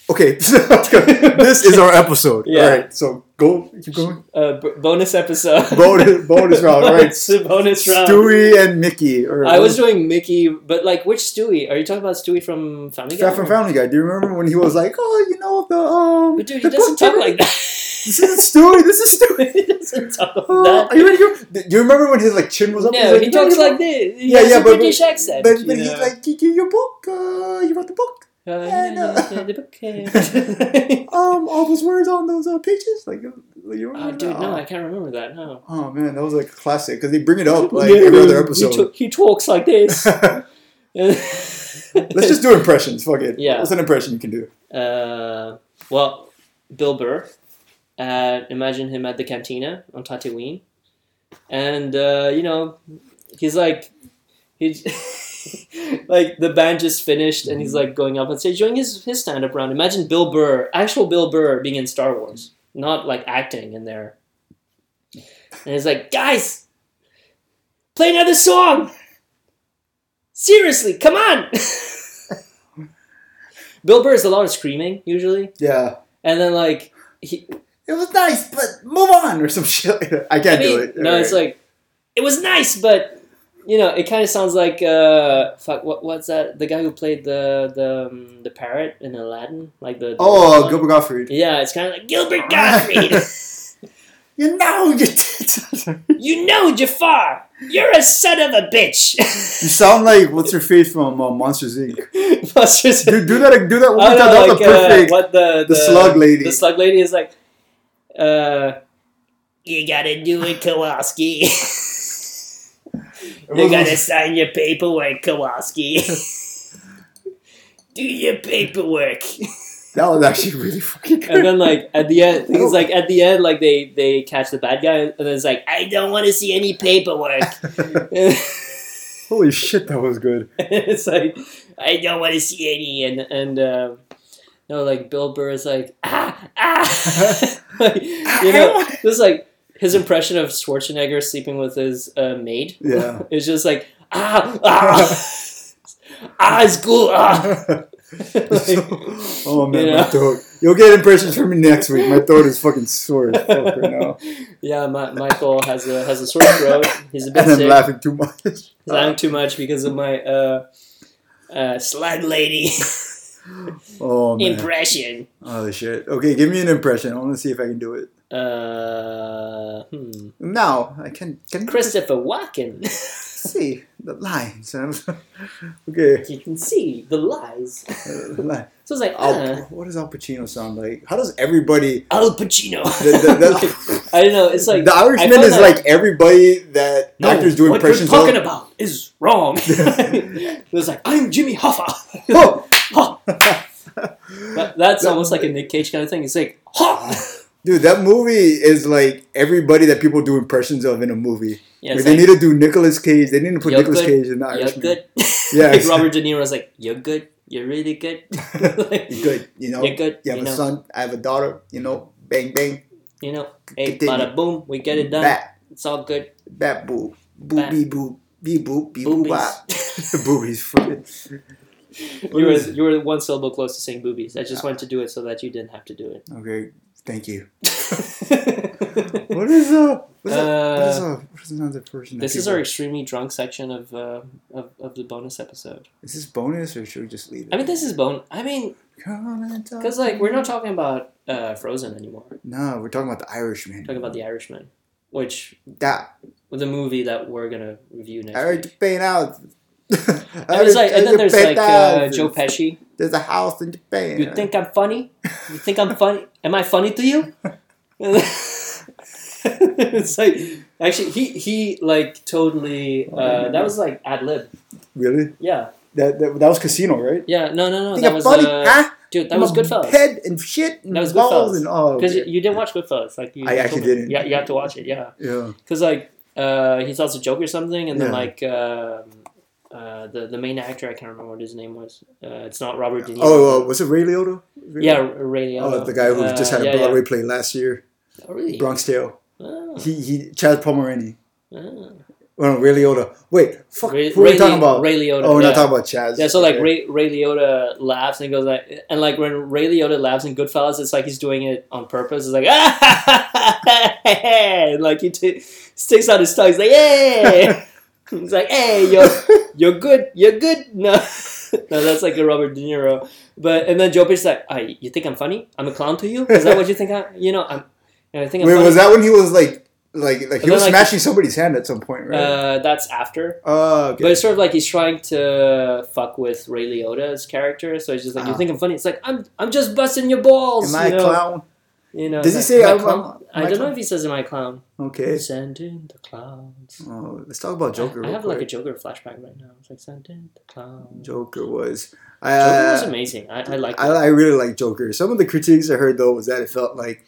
Okay, this is our episode. Yeah. All right, so go, keep going. Uh, b- bonus episode. Bonus, bonus round. All right, bonus, bonus round. Stewie and Mickey. Or I was doing Mickey, but like which Stewie? Are you talking about Stewie from Family Guy? From Family Guy. Do you remember when he was like, "Oh, you know the um"? But dude, he doesn't talk like that. This is Stewie. This is Stewie. he doesn't talk like Oh, that. are you ready? to go? Do you remember when his like chin was up? No, He's he like, talks like this. He Yeah, yeah, but- British accent. But, but he's like, "You- you- your book. Uh, you wrote the book. Uh, and, yeah, uh. Um, all those words on those uh, pages. Like, uh, you Oh, remember dude, no, I can't remember that. No. Oh man, that was like a classic because they bring it up like every other He, episode. he talks like this. Let's just do impressions. Fuck it. Yeah. What's an impression you can do? Uh, well, Bill Burr. Uh, imagine him at the cantina on Tatooine, and uh, you know, he's like, he's like the band just finished, and he's mm-hmm. like going up on stage doing his his stand up round. Imagine Bill Burr, actual Bill Burr, being in Star Wars, not like acting in there. And he's like, guys, play another song. Seriously, come on. Bill Burr is a lot of screaming usually, Yeah. and then like he, It was nice, but move on or some shit. I can't I mean, do it. no, it's like it was nice, but you know, it kind of sounds like uh, fuck. What what's that? The guy who played the the um, the parrot in Aladdin, like the, the oh? Gilbert Gottfried. Yeah, it's kind of like Gilbert Gottfried. You know you you know Jafar. You're a son of a bitch. you sound like what's your face from uh, Monsters Inc. Monsters. Do, do that. Do that one Oh, no, time. That was like, a perfect. Uh, what the, the slug lady. The slug lady is like, uh, you gotta do it, Kowalski. You gotta sign your paperwork, Kowalski. do your paperwork. that was actually really fucking good. And then like at the end, things like at the end, like they they catch the bad guy, and then it's like, I don't want to see any paperwork. Holy shit, that was good. it's like I don't want to see any, and and uh, no, like Bill Burr is like ah ah, like, you know, is like his impression of Schwarzenegger sleeping with his uh, maid. Yeah. It's just like ah ah ah, it's cool ah. Like, oh man, you my throat. You'll get impressions from me next week. My throat is fucking sore as fuck right now. yeah, Ma- Michael has a has a sore throat. He's a bit And I'm laughing too much. He's laughing too much because of my uh, uh, slug lady Oh man. impression. Oh shit. Okay, give me an impression. I want to see if I can do it. Uh, hmm. Now I can can Christopher Walken. see the lines. okay. you can see the lies. So it's like, Al, uh, what does Al Pacino sound like? How does everybody? Al Pacino. The, the, the, I don't know. It's like the Irishman is that- like everybody that no, actors do impressions. what you're talking of. about is wrong. it was like, I'm Jimmy Hoffa. Oh! Ha! That- that's almost like a Nick Cage kind of thing. It's like, ha! Dude, that movie is like everybody that people do impressions of in a movie. Yeah, Like, they need to do Nicolas Cage. They need to put Nicolas good. Cage in the you're Irishman. good. Yeah, like Robert De Niro was like, you're good. You're really good. Like, You're good. You know, You're good. you have you a know, son. I have a daughter. You know, bang bang. you know, hey, Continue. bada boom, we get it done. Bat, It's all good. bat, boo, boo, Bat. bee, boo, bee, boo, bee, boo, Boobies. bop. Boobies. You were you were one syllable close to saying boobies. I just ah. wanted to do it so that you didn't have to do it. Okay, thank you. What is uh? What is, uh, what is? What is another person? this is our extremely drunk section of, uh, of of the bonus episode. Is this bonus or should we just leave it? I mean, this is bone. I mean, Come and talk because like we're not talking about uh, Frozen anymore. No, we're talking about the Irishman. We're talking about The Irishman, which that the movie that we're gonna review next. I you week. out. And, it's like, and then there's like uh, Joe Pesci. There's a house in Japan. You think I'm funny? You think I'm funny? Am I funny to you? it's like actually he he like totally uh, that was like ad lib. really? Yeah, That, that that was Casino, right? yeah. No, no, no. think That I'm was funny, uh, huh? dude. That was My Goodfellas. Head and shit and That was balls Goodfellas. and oh. Because you, you didn't watch Goodfellas, like you. I actually didn't. Yeah, you have to watch it. Yeah, yeah. because like uh, he tells a joke or something, and then like um, uh, the the main actor, I can't remember what his name was. Uh, it's not Robert De Niro. Oh, uh, was it Ray Liotta? Ray yeah, Liotta? Ray Oh, Liotta. the guy who Uh, just had a yeah, yeah. Broadway play last year, Oh, really? Bronx Tale. Oh, He he, Chazz Palminteri. oh. Oh, Ray Liotta. Wait, fuck. Ray, who are we talking about? Ray Liotta. oh, we're yeah. not talking about Chaz. Yeah, so like Okay. Ray, Ray Liotta laughs and goes like, and like when Ray Liotta laughs in Goodfellas, it's like he's doing it on purpose. It's like, and like he t- sticks out his tongue. He's like, hey, he's like, hey, you're you're good, you're good. No, no, that's like a Robert De Niro. But and then Joe Pesci's like, oh, you think I'm funny? I'm a clown to you? Is that what you think? I, you know, I'm. I think I'm Wait, funny. was that when he was like, like, like he was like- smashing somebody's hand at some point, right? Uh, that's after. oh, okay. But it's sort of like he's trying to fuck with Ray Liotta's character, so he's just like, "You Ah. think I'm funny?" It's like, "I'm, I'm just busting your balls." Am I you a clown? You know? Does he say, "Am I I'm- clown?" I I don't know if he says, "Am I clown?" Okay. Send in the clowns. Oh, let's talk about Joker. I, I have like a. Joker flashback right now. It's like send in the clowns. Joker was. Joker was Uh, amazing. I, I like. I, I really like Joker. Some of the critiques I heard though was that it felt like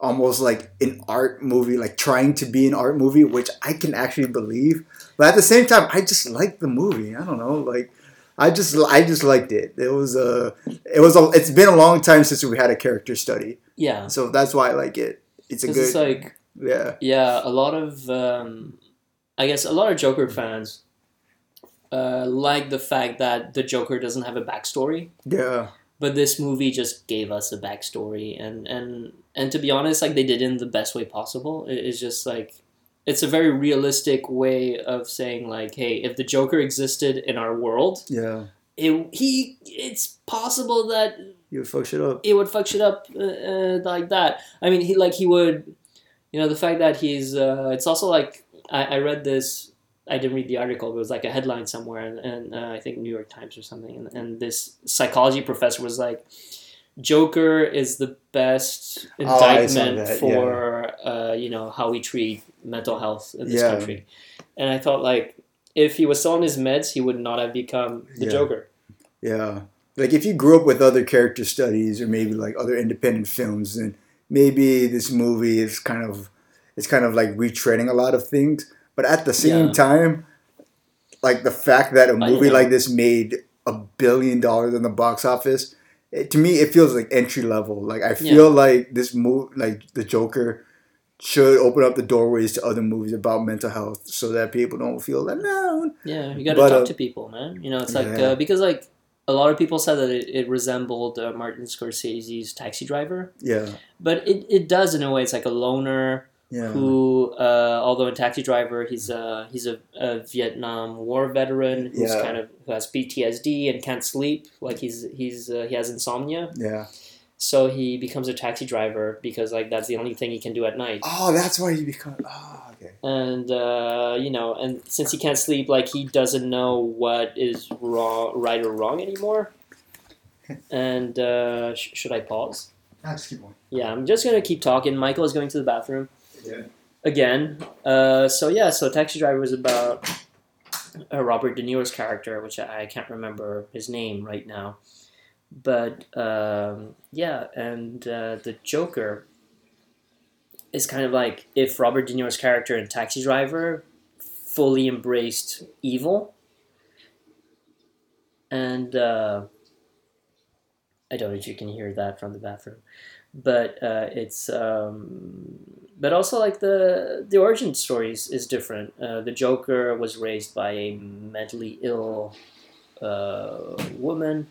almost like an art movie, like trying to be an art movie, which I can actually believe. But at the same time, I just liked the movie. I don't know, like I just I just liked it. It was a it was a it's been a long time since we had a character study, Yeah, so that's why I like it. It's a good it's like yeah yeah, a lot of um, I guess a lot of Joker fans uh, like the fact that the Joker doesn't have a backstory. yeah but this movie just gave us a backstory and and and to be honest like they did it in the best way possible It- it's just like it's a very realistic way of saying like hey if the joker existed in our world yeah. it, he it's possible that You fuck shit up. it would fuck shit up uh, uh, like that i mean he like he would you know the fact that he's uh, it's also like I, I read this I didn't read the article, but it was like a headline somewhere, and, and uh, I think New York Times or something. And, and this psychology professor was like, Joker is the best Oh, indictment that, for uh, you know how we treat mental health in this Yeah. country. And I thought like if he was still on his meds, he would not have become the Yeah. Joker. Yeah. Like if you grew up with other character studies or maybe like other independent films, then maybe this movie is kind of it's kind of like retreading a lot of things. But at the same Yeah. time, like the fact that a movie like this made a billion dollars in the box office, it, to me it feels like entry level. Like I feel like this movie, like the Joker, should open up the doorways to other movies about mental health, so that people don't feel alone. Yeah, you got to talk uh, to people, man. You know, it's like Yeah. uh, because like a lot of people said that it, it resembled uh, Martin Scorsese's Taxi Driver, Yeah, but it, it does in a way. It's like a loner yeah, who, uh, although in Taxi Driver, he's a he's a, a Vietnam War veteran who's Yeah. kind of who has PTSD and can't sleep. Like he's he's uh, he has insomnia, yeah. So he becomes a taxi driver because like that's the only thing he can do at night. Oh, that's why you become. Oh, okay. and uh, you know, and since he can't sleep, like he doesn't know what is wrong, right or wrong anymore. And uh, sh- should I pause? Let's keep going. Yeah, I'm just gonna keep talking. Michael is going to the bathroom Yeah. again. Uh, so yeah, so Taxi Driver was about uh, Robert De Niro's character, which I, I can't remember his name right now. But um, yeah, and uh, the Joker is kind of like if Robert De Niro's character in Taxi Driver fully embraced evil, and uh, I don't know if you can hear that from the bathroom, but uh, it's um, but also like the the origin story is, is different. Uh, the Joker was raised by a mentally ill uh, woman.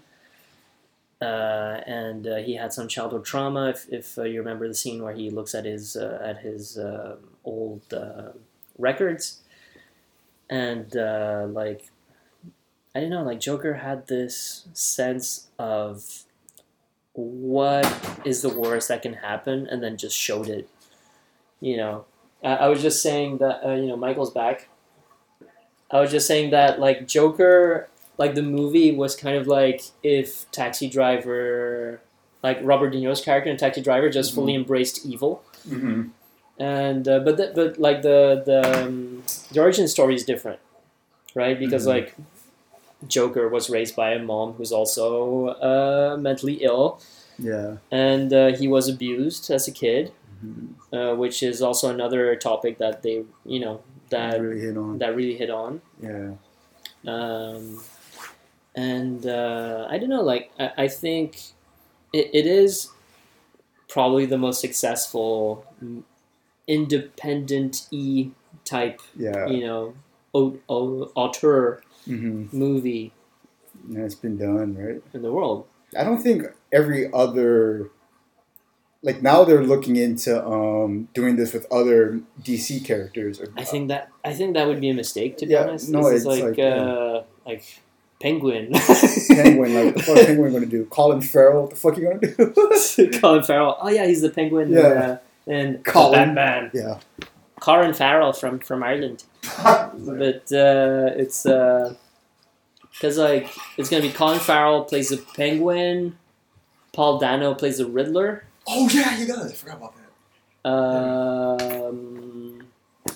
Uh, and uh, he had some childhood trauma. If, if uh, you remember the scene where he looks at his uh, at his uh, old uh, records, and like I don't know, like Joker had this sense of what is the worst that can happen, and then just showed it. You know, I, I was just saying that you know Michael's back. I was just saying that like Joker, like the movie was kind of like if Taxi Driver, like Robert De Niro's character in Taxi Driver, just fully embraced evil Mm-hmm. and uh, but the, but like the the um, the origin story is different, right? Because Mhm. like Joker was raised by a mom who's also uh, mentally ill, Yeah. and uh, he was abused as a kid, Mhm. uh, which is also another topic that they you know that really hit on. that really hit on. Yeah. Um, and uh, I don't know, like I, I think it, it is probably the most successful independent e type, Yeah. you know, au- au- auteur hmm movie Yeah, it's been done, right? in the world. I don't think every other like now they're looking into um doing this with other DC characters. I think that I think that would be a mistake to be Yeah, honest. no, this is it's like like, yeah. uh, like Penguin. Penguin, like what the fuck Penguin gonna do? Colin Farrell, what the fuck are you gonna do? Colin Farrell. Oh yeah, he's the Penguin. Yeah. Uh, and Colin. Batman. yeah. Colin Farrell from from Ireland. But uh, it's because like it's gonna be Colin Farrell plays the Penguin, Paul Dano plays the Riddler, oh yeah, you got it. I forgot about that. um,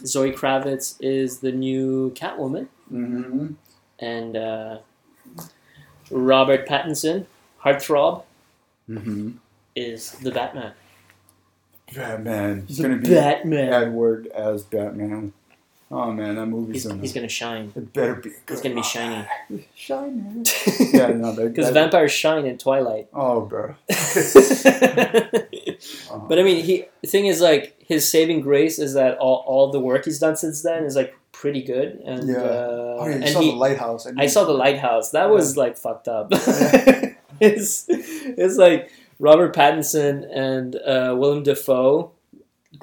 Zoe Kravitz is the new Catwoman, Mm-hmm. and uh, Robert Pattinson, Heartthrob, Mm-hmm. is the Batman. Batman. He's gonna be Batman. Edward as Batman. Oh man, that movie's He's, gonna. he's gonna shine. it better be. Good. He's gonna be shiny. Shiny. yeah, no, that, Because vampires shine in Twilight. Oh, bro. Oh. but I mean, he the thing is like his saving grace is that all, all the work he's done since then is like pretty good, and Yeah. uh, oh yeah, you and saw he, the lighthouse. I saw the lighthouse. That was like fucked up. Yeah. it's it's like Robert Pattinson and uh, Willem Dafoe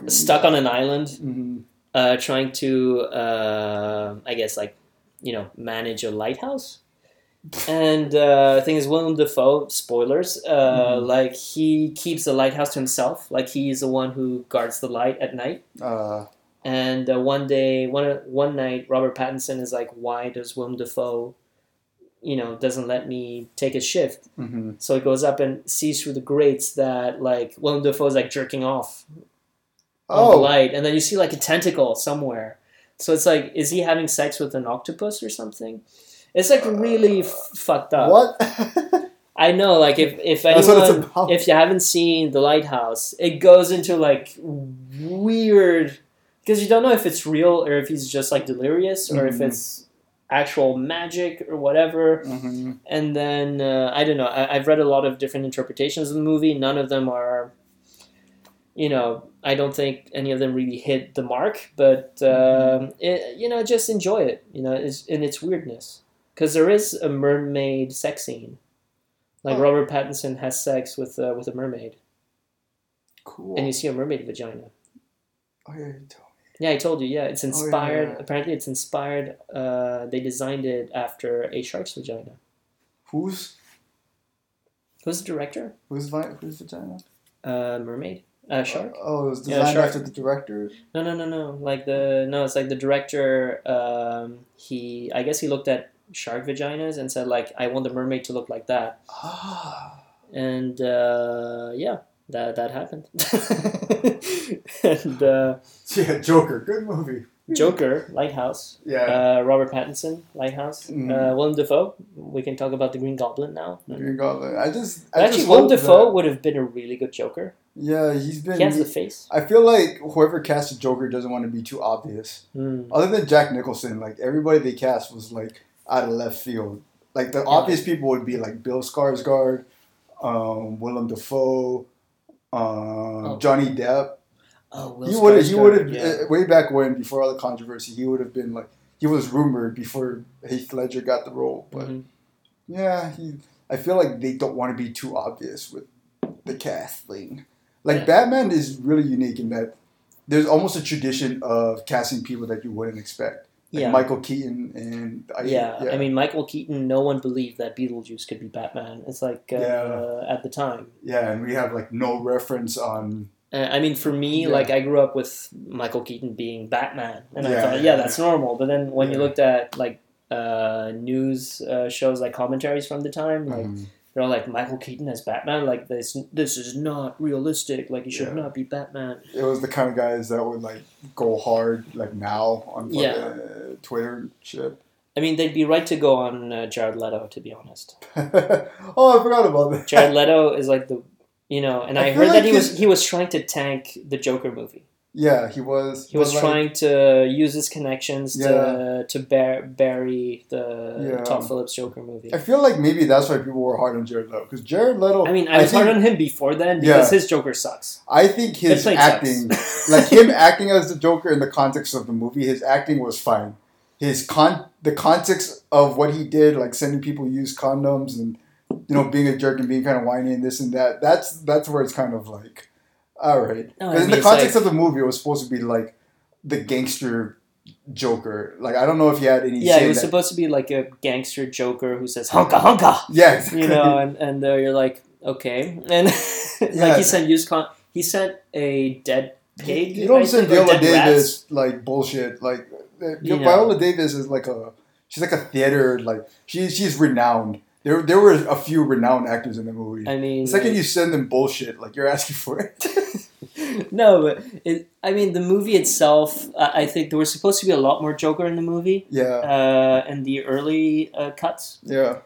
stuck on an island, hmm uh, trying to uh, I guess like you know manage a lighthouse. And uh, the thing is, Willem Dafoe, spoilers, uh, Mhm. like he keeps the lighthouse to himself. Like he's the one who guards the light at night. Uh, And uh, one day, one one night, Robert Pattinson is like, "Why does Willem Dafoe, you know, doesn't let me take a shift?" hmm So he goes up and sees through the grates that like Willem Dafoe is like jerking off on the Oh, light, and then you see like a tentacle somewhere. So it's like, is he having sex with an octopus or something? It's like really f- fucked up. what? I know, like if if That's what it's anyone, if you haven't seen the lighthouse, it goes into like weird because you don't know if it's real or if he's just like delirious or if Mhm. it's actual magic or whatever. hmm And then uh, I don't know. I, I've read a lot of different interpretations of the movie. None of them are, you know, I don't think any of them really hit the mark. But um, it, you know, just enjoy it. You know, it's, in its weirdness because there is a mermaid sex scene. Like Oh. Robert Pattinson has sex with uh, with a mermaid, Cool. and you see a mermaid vagina. oh yeah, Yeah, I told you. Yeah, it's Oh, yeah, inspired. Apparently, it's inspired. Uh, they designed it after a shark's vagina. Who's Who's the director? who's vi- who's vagina? Uh, mermaid. Uh, shark. Oh, it was Yeah, designed shark. after the director. No, no, no, no. Like the no, it's like the director. Um, he, I guess he looked at shark vaginas and said like, I want the mermaid to look like that, Ah. and uh, yeah, that that happened. and uh, Yeah, Joker, good movie. Joker, Lighthouse, Yeah. uh, Robert Pattinson, Lighthouse, Mhm. uh, Willem Dafoe. We can talk about the Green Goblin now. Green Goblin. I just I Actually, just Willem Dafoe that- would have been a really good Joker. yeah, he's been. He has the face. I feel like whoever cast the Joker doesn't want to be too obvious. Mm. Other than Jack Nicholson, like everybody they cast was like out of left field. Like the Yeah. obvious people would be like Bill Skarsgård, um, Willem Dafoe, Oh. Johnny Depp. Oh, Will he would have. He would have yeah. uh, way back when, before all the controversy. He would have been like he was rumored before Heath Ledger got the role. But Mhm. yeah, he. I feel like they don't want to be too obvious with the casting. Like Yeah. Batman is really unique in that there's almost a tradition of casting people that you wouldn't expect. Like Yeah. Michael Keaton and I, Yeah, I mean Michael Keaton. No one believed that Beetlejuice could be Batman. It's like uh, Yeah. at the time. yeah, and we have like no reference on. Uh, I mean, for me, Yeah. like I grew up with Michael Keaton being Batman, and I thought, yeah, yeah, that's normal. But then when you looked at like uh, news uh, shows, like commentaries from the time, like Mhm. They're all like Michael Keaton as Batman. Like this, this is not realistic. Like he should Yeah. not be Batman. It was the kind of guys that would like go hard like now on Yeah. uh, Twitter shit. I mean, they'd be right to go on uh, Jared Leto, to be honest. oh, I forgot about that. Jared Leto is like the, you know, and I I, heard like that he was he was trying to tank the Joker movie. Yeah, he was. He was like, trying to use his connections Yeah. to to bear, bury the Yeah. Todd Phillips Joker movie. I feel like maybe that's why people were hard on Jared Leto because Jared Leto. I mean, I was think, hard on him before then because Yeah. his Joker sucks. I think his acting, like him acting as the Joker in the context of the movie, his acting was fine. His con, the context of what he did, like sending people use condoms and you know being a jerk and being kind of whiny and this and that. That's that's where it's kind of like, all right. No, I in the context like- of the movie, it was supposed to be like the gangster Joker. Like I don't know if he had any. Yeah, he was that- supposed to be like a gangster Joker who says "honka honka," Yeah, exactly. you know, and and uh, you're like, okay, and like Yeah. he sent used con, he sent a dead pig. You don't send Viola dead rats. Davis like bullshit. Like uh, You know. Viola Davis is like a she's like a theater like she she's renowned. There there were a few renowned actors in the movie. I mean, the second like- you send them bullshit, like you're asking for it. no, but it, I mean, the movie itself, I I think there was supposed to be a lot more Joker in the movie, yeah, uh, in the early uh, cuts, yeah,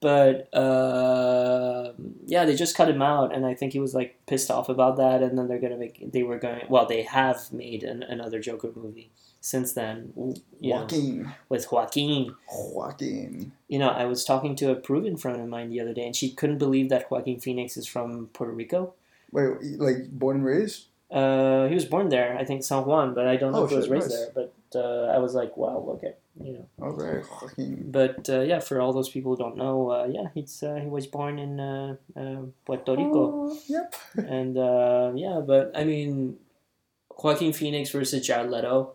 but uh, yeah, they just cut him out, and I think he was like pissed off about that, and then they're gonna make, they were going, well, they have made an, another Joker movie since then, you know, Joaquin, with Joaquin. Joaquin. You know, I was talking to a Peruvian friend of mine the other day, and she couldn't believe that Joaquin Phoenix is from Puerto Rico. Wait, like born and raised? Uh, he was born there, I think San Juan, but I don't know Oh, if he was raised nice. there. But uh, I was like, wow, okay, you know. All right, Joaquin. But uh, yeah, for all those people who don't know, uh, yeah, he's uh, he was born in uh, uh, Puerto Rico, Oh, yep. and uh, yeah, but I mean, Joaquin Phoenix versus Jared Leto,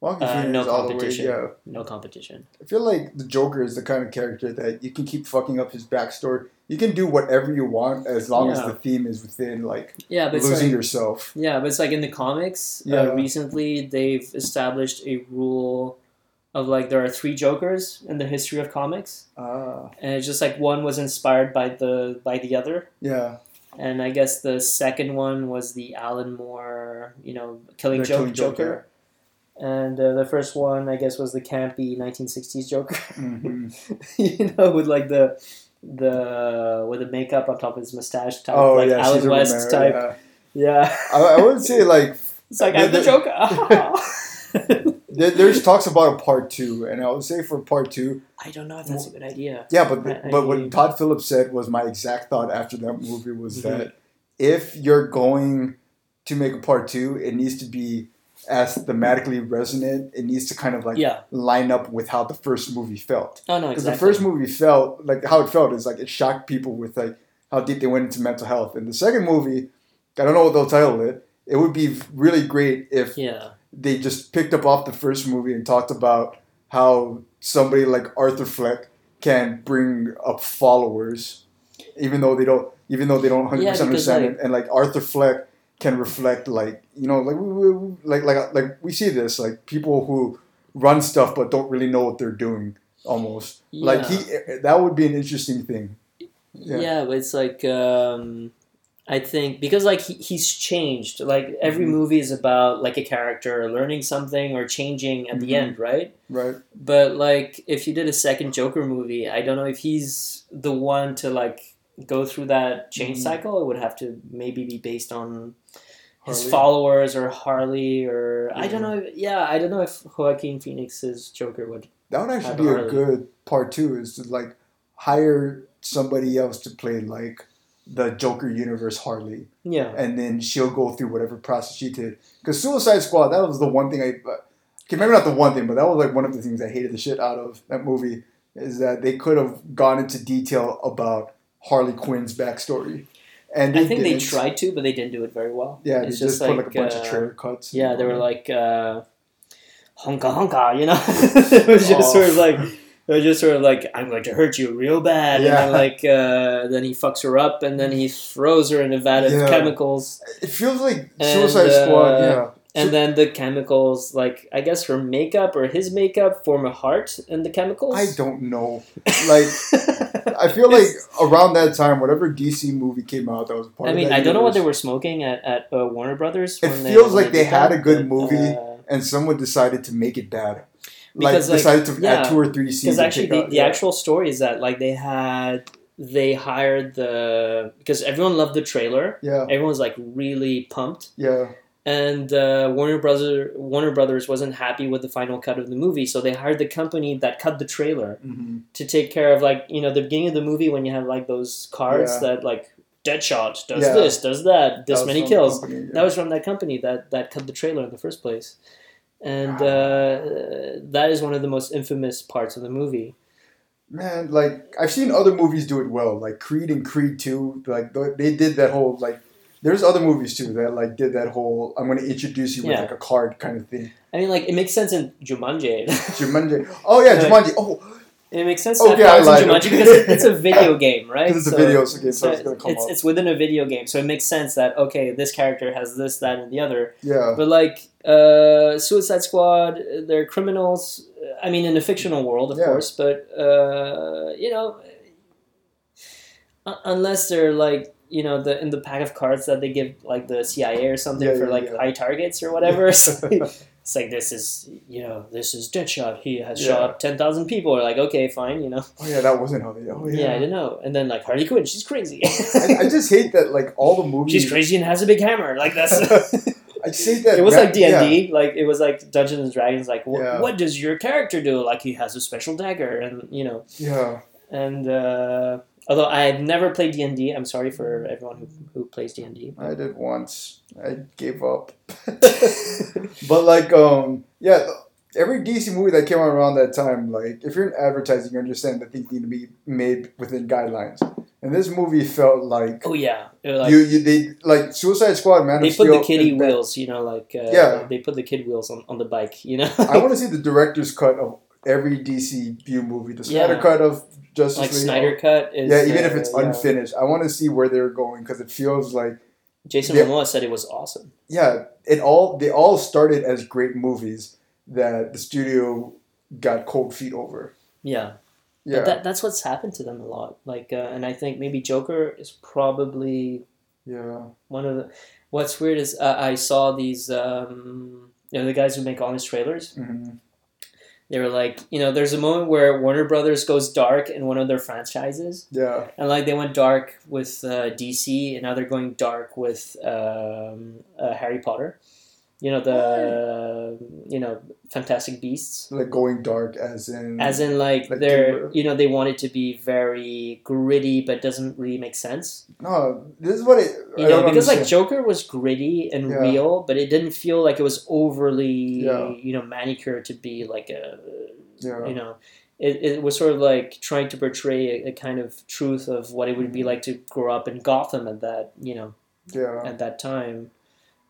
Joaquin Uh, no way. competition. Yeah, no competition. I feel like the Joker is the kind of character that you can keep fucking up his backstory. You can do whatever you want as long as the theme is within like Yeah, but losing like, yourself. yeah, but it's like in the comics. Yeah. Uh, recently, they've established a rule of like there are three Jokers in the history of comics. Ah, and it's just like one was inspired by the by the other yeah. and i guess the second one was the alan moore you know killing joke Killing Joke, joker and uh, the first one i guess was the campy 1960s joker hmm you know with like the the with the makeup on top of his mustache type Oh like yeah, alan west Romero, type yeah. yeah, I, I would say like it's like i'm the, the- joker there's talks about a part two, and I would say for part two, i don't know if that's a good idea yeah. But the, but what Todd Phillips said was my exact thought after that movie was Mhm. that if you're going to make a part two, it needs to be as thematically resonant. It needs to kind of like yeah line up with how the first movie felt. oh no Because exactly the first movie felt like how it felt is like it shocked people with like how deep they went into mental health. And the second movie, I don't know what they'll title it. It would be really great if yeah they just picked up off the first movie and talked about how somebody like Arthur Fleck can bring up followers, even though they don't, even though they don't hundred Yeah, percent understand like- it. And like Arthur Fleck can reflect like you know like we, we, like like like we see this like people who run stuff but don't really know what they're doing almost like he that would be an interesting thing. Yeah. Yeah. but it's like um, I think because like he, he's changed. Like every Mhm. movie is about like a character learning something or changing at the Mhm. end, right? Right. But like if you did a second Joker movie, I don't know if he's the one to like go through that change Mhm. cycle. It would have to maybe be based on his Harley. followers or Harley or I don't Yeah. know. Yeah, I don't know if Joaquin Phoenix's Joker would. That would actually be a Harley. good part two is to like hire somebody else to play like the Joker universe Harley, Yeah. and then she'll go through whatever process she did. Because Suicide Squad, that was the one thing I, uh, okay, maybe not the one thing, but that was like one of the things I hated the shit out of that movie is that they could have gone into detail about Harley Quinn's backstory, and I think they didn't. tried to, but they didn't do it very well. Yeah, it's just, put like a bunch uh, of trailer cuts. Yeah, they were like uh, honka honka, you know. it was just Oh. sort of like it was just sort of like I'm going to hurt you real bad, Yeah. and then like uh, then he fucks her up, and then he throws her in a vat of Yeah. chemicals, It feels like And, Suicide Squad. uh, Yeah, and then the chemicals, like I guess her makeup or his makeup, form a heart in the chemicals. I don't know. Like, I feel like around that time, whatever DC movie came out, that was part I of mean, that I don't know what they were smoking at, at uh, Warner Brothers. It feels when like they did had that, a good but, movie, uh, and someone decided to make it bad. Because, like, like, decided to yeah, add two or three scenes. because actually the, out- the yeah. actual story is that like they had they hired the because everyone loved the trailer yeah, everyone was like really pumped yeah, and uh, Warner Brothers Warner Brothers wasn't happy with the final cut of the movie, so they hired the company that cut the trailer Mm-hmm. to take care of like you know the beginning of the movie when you have like those cards Yeah. that like Deadshot does Yeah. this, does that, this That many kills. company, yeah. That was from that company that that cut the trailer in the first place, and uh, that is one of the most infamous parts of the movie. Man, like I've seen other movies do it well, like Creed and Creed Two. Like they did that whole like. There's other movies too that like did that whole I'm going to introduce you with Yeah. like a card kind of thing. I mean, like it makes sense in Jumanji. Jumanji. Oh yeah, Jumanji. Oh, It makes sense to Okay, have I cards in lied, Jumanji okay. because it- it's a video game, right? 'Cause it's a video game, so it's gonna come it's, up. it's within a video game, so it makes sense that okay, this character has this, that, and the other. yeah. But like uh, Suicide Squad, they're criminals. I mean, in a fictional world, of Yeah. course, but uh, you know, un- unless they're like you know the in the pack of cards that they give like the CIA or something Yeah, for yeah, like yeah. high targets or whatever. So it's like this is you know this is Deadshot. He has shot ten thousand people. Are like okay, fine, you know. Oh yeah, that wasn't how. Oh Yeah. yeah. I don't know. And then like Harley Quinn, she's crazy. I, I just hate that like all the movies. she's crazy and has a big hammer. Like that's. I just hate that. it was like D and D. like it was like Dungeons and Dragons. Like, wh- what does your character do? Like, he has a special dagger, and you know, Yeah. and uh, although I had never played D and I'm sorry for everyone who, who plays D and. I did once. I gave up. but like, um, yeah, every DC movie that came out around that time, like, if you're in advertising, you understand that things need to be made within guidelines. And this movie felt like Oh yeah, like, you, you, they like Suicide Squad, Man they of put Steel. the kiddie wheels, you know, like uh, Yeah. they put the kid wheels on, on the bike, you know, I want to see the director's cut of every DC view movie. The Snyder Yeah. cut of Justice like League. Snyder cut. Is, Yeah, even if uh, it's yeah. unfinished, I want to see where they're going because it feels like Jason Yeah. Momoa said it was awesome. yeah, it all they all started as great movies that the studio got cold feet over. Yeah, Yeah, But that that's what's happened to them a lot. Like, uh, and I think maybe Joker is probably yeah, one of the what's weird is uh, I saw these um, you know the guys who make all these trailers. hmm They were like, you know, there's a moment where Warner Brothers goes dark in one of their franchises, yeah, and like they went dark with uh, DC, and now they're going dark with um, uh, Harry Potter. You know the you know Fantastic Beasts. like going dark as in As in, like, Like they're Timber. you know they want it to be very gritty, but doesn't really make sense. no, this is what it. You I know, don't because like. Joker was gritty and Yeah. real, but it didn't feel like it was overly, Yeah. you know, manicured to be like a, yeah, you know, it, it was sort of like trying to portray a, a kind of truth of what it would be mm-hmm. like to grow up in Gotham at that, you know, yeah, at that time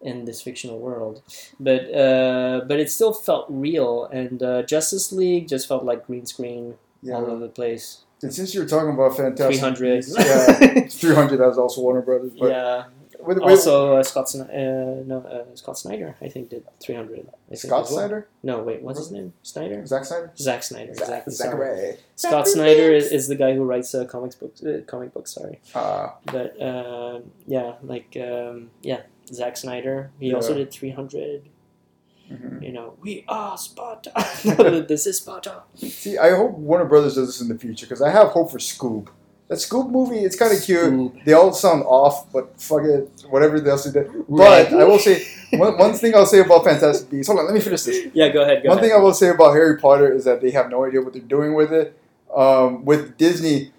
in this fictional world. But uh, but it still felt real, and uh, Justice League just felt like green screen all over the place. And since you're talking about Fantastic, Three hundred, yeah, three hundred. That's also Warner Brothers, but yeah. with, with Also, uh, Scott Sn- uh, no uh, Scott Snyder, I think did three hundred. Scott Snyder, No, wait, what's his name? Snyder. Zack Snyder, Zack Snyder. Exactly. sorry. Zachary. Scott Snyder is, is the guy who writes uh, comics books. Uh, comic books, sorry. Uh, But um, yeah, like um, yeah, Zack Snyder. He also did three hundred. mhm. You know, we are Sparta. this is Sparta. See, I hope Warner Brothers does this in the future because I have hope for Scoob. That Scoob movie, it's kind of cute. They all sound off, but fuck it, whatever else they did. But I will say one, one thing I'll say about Fantastic Beasts. Hold on, let me finish this. Yeah, go ahead. Go One ahead. thing I will say about Harry Potter is that they have no idea what they're doing with it. Um, with Disney,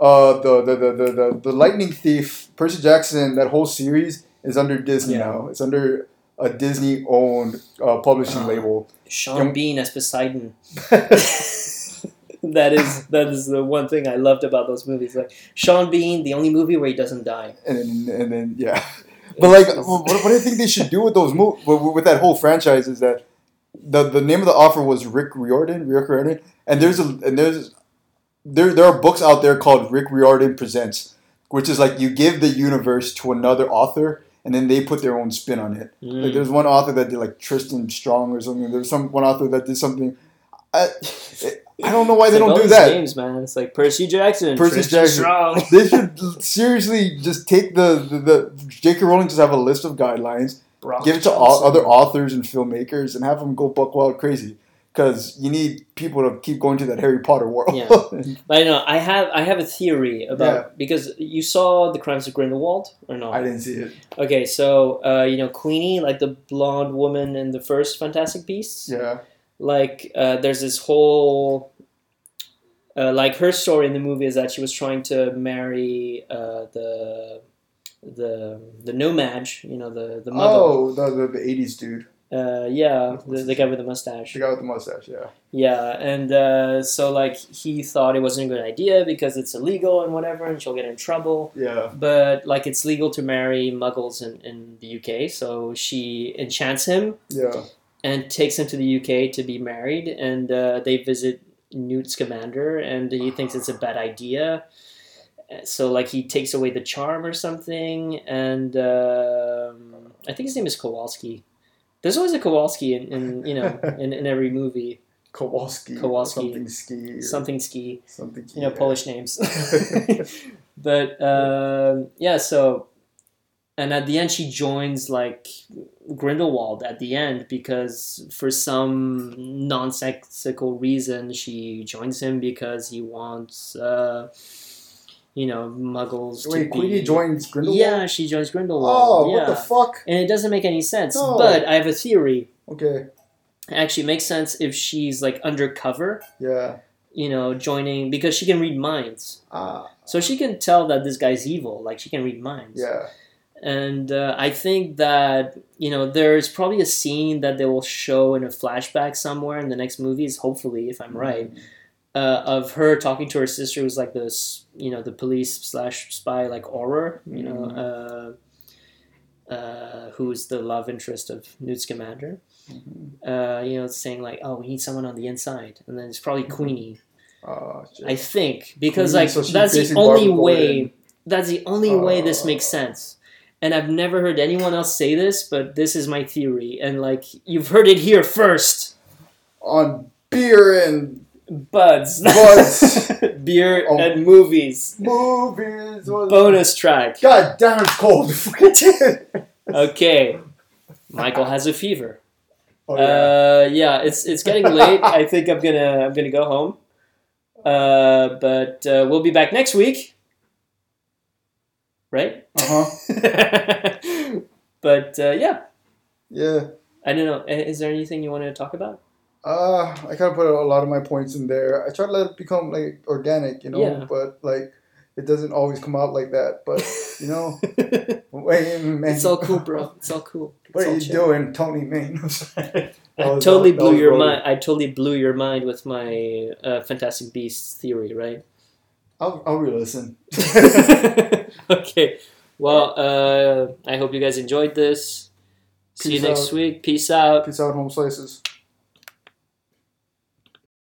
uh, the, the, the, the, the, the Lightning Thief, Percy Jackson, that whole series is under Disney Yeah. now. It's under a Disney owned uh, publishing Uh. label. Sean Bean as Poseidon. that is that is the one thing I loved about those movies. Like Sean Bean, the only movie where he doesn't die. and and then yeah. But like, what, what I think they should do with those mov- with, with that whole franchise is that the the name of the offer was Rick Riordan, Rick Riordan, and there's a and there's there there are books out there called Rick Riordan Presents, which is like you give the universe to another author and then they put their own spin on it. Like Mm. there's one author that did like Tristan Strong or something. There's some one author that did something. I, I don't know why they like don't do that. Names, man. It's like Percy Jackson, Percy Tristan Jackson. Strong. they should seriously just take the, the, the J.K. Rowling just have a list of guidelines, Brock give it to Johnson. all other authors and filmmakers, and have them go buck wild crazy. Because you need people to keep going to that Harry Potter world. Yeah. But I know I have I have a theory about Yeah. because you saw the Crimes of Grindelwald or not? I didn't see it. Okay, so uh, you know Queenie, like the blonde woman in the first Fantastic Beasts. Yeah. Like uh, there's this whole. Uh, like her story in the movie is that she was trying to marry uh, the the the No-Maj, you know the the muggle. Oh, the, the the '80s dude, Uh, yeah, the, the guy with the mustache. the guy with the mustache. Yeah. Yeah, and uh, so like he thought it wasn't a good idea because it's illegal and whatever, and she'll get in trouble. Yeah. But like it's legal to marry muggles in, in the UK, so she enchants him Yeah. and takes him to the UK to be married, and uh, they visit Newt Scamander, and he thinks it's a bad idea. So like he takes away the charm or something, and um, I think his name is Kowalski. There's always a Kowalski in, in you know in, in every movie. Kowalski. Kowalski. Something ski. Something ski, Something. you know, yeah. Polish names. but um, yeah, so and at the end she joins like Grindelwald at the end because for some nonsensical reason she joins him because he wants uh, you know muggles to Wait, be joins Grindelwald. yeah she joins Grindelwald Oh, yeah what the fuck? and it doesn't make any sense No. but I have a theory Okay. it actually makes sense if she's like undercover Yeah. you know joining because she can read minds Ah. so she can tell that this guy's evil like she can read minds Yeah. and uh, I think that you know there's probably a scene that they will show in a flashback somewhere in the next movies. Hopefully, if I'm right, uh, of her talking to her sister, who's like this, you know, the police slash spy, like Auror, you know, uh, uh, who's the love interest of Newt Scamander. Mhm. Uh, you know, saying like, "Oh, we need someone on the inside," and then it's probably Queenie. Oh. I think because Queenie, like so that's the only way. That's the only way this makes Uh. sense. And I've never heard anyone else say this, but this is my theory. And like you've heard it here first, on beer and buds, Buds. beer Oh. and movies. movies. Bonus track. God damn, it's cold. Okay, Michael has a fever. oh, yeah. Uh, yeah, it's it's getting late. I think I'm gonna I'm gonna go home. Uh, but uh, we'll be back next week, right? uh-huh. but uh, yeah, Yeah. I don't know. Is there anything you wanted to talk about? Uh, I kind of put a lot of my points in there. I try to let it become like organic, you know, Yeah. but like it doesn't always come out like that. But you know, man, it's all cool, bro. It's all cool. It's What all are you chill. doing, Tony? Man, I totally that blew your rolling. mind. I totally blew your mind with my uh, Fantastic Beasts theory, right? I'll, I'll re-listen. okay. Well, uh, I hope you guys enjoyed this. See you Peace next week. Peace out. Peace out, home slices.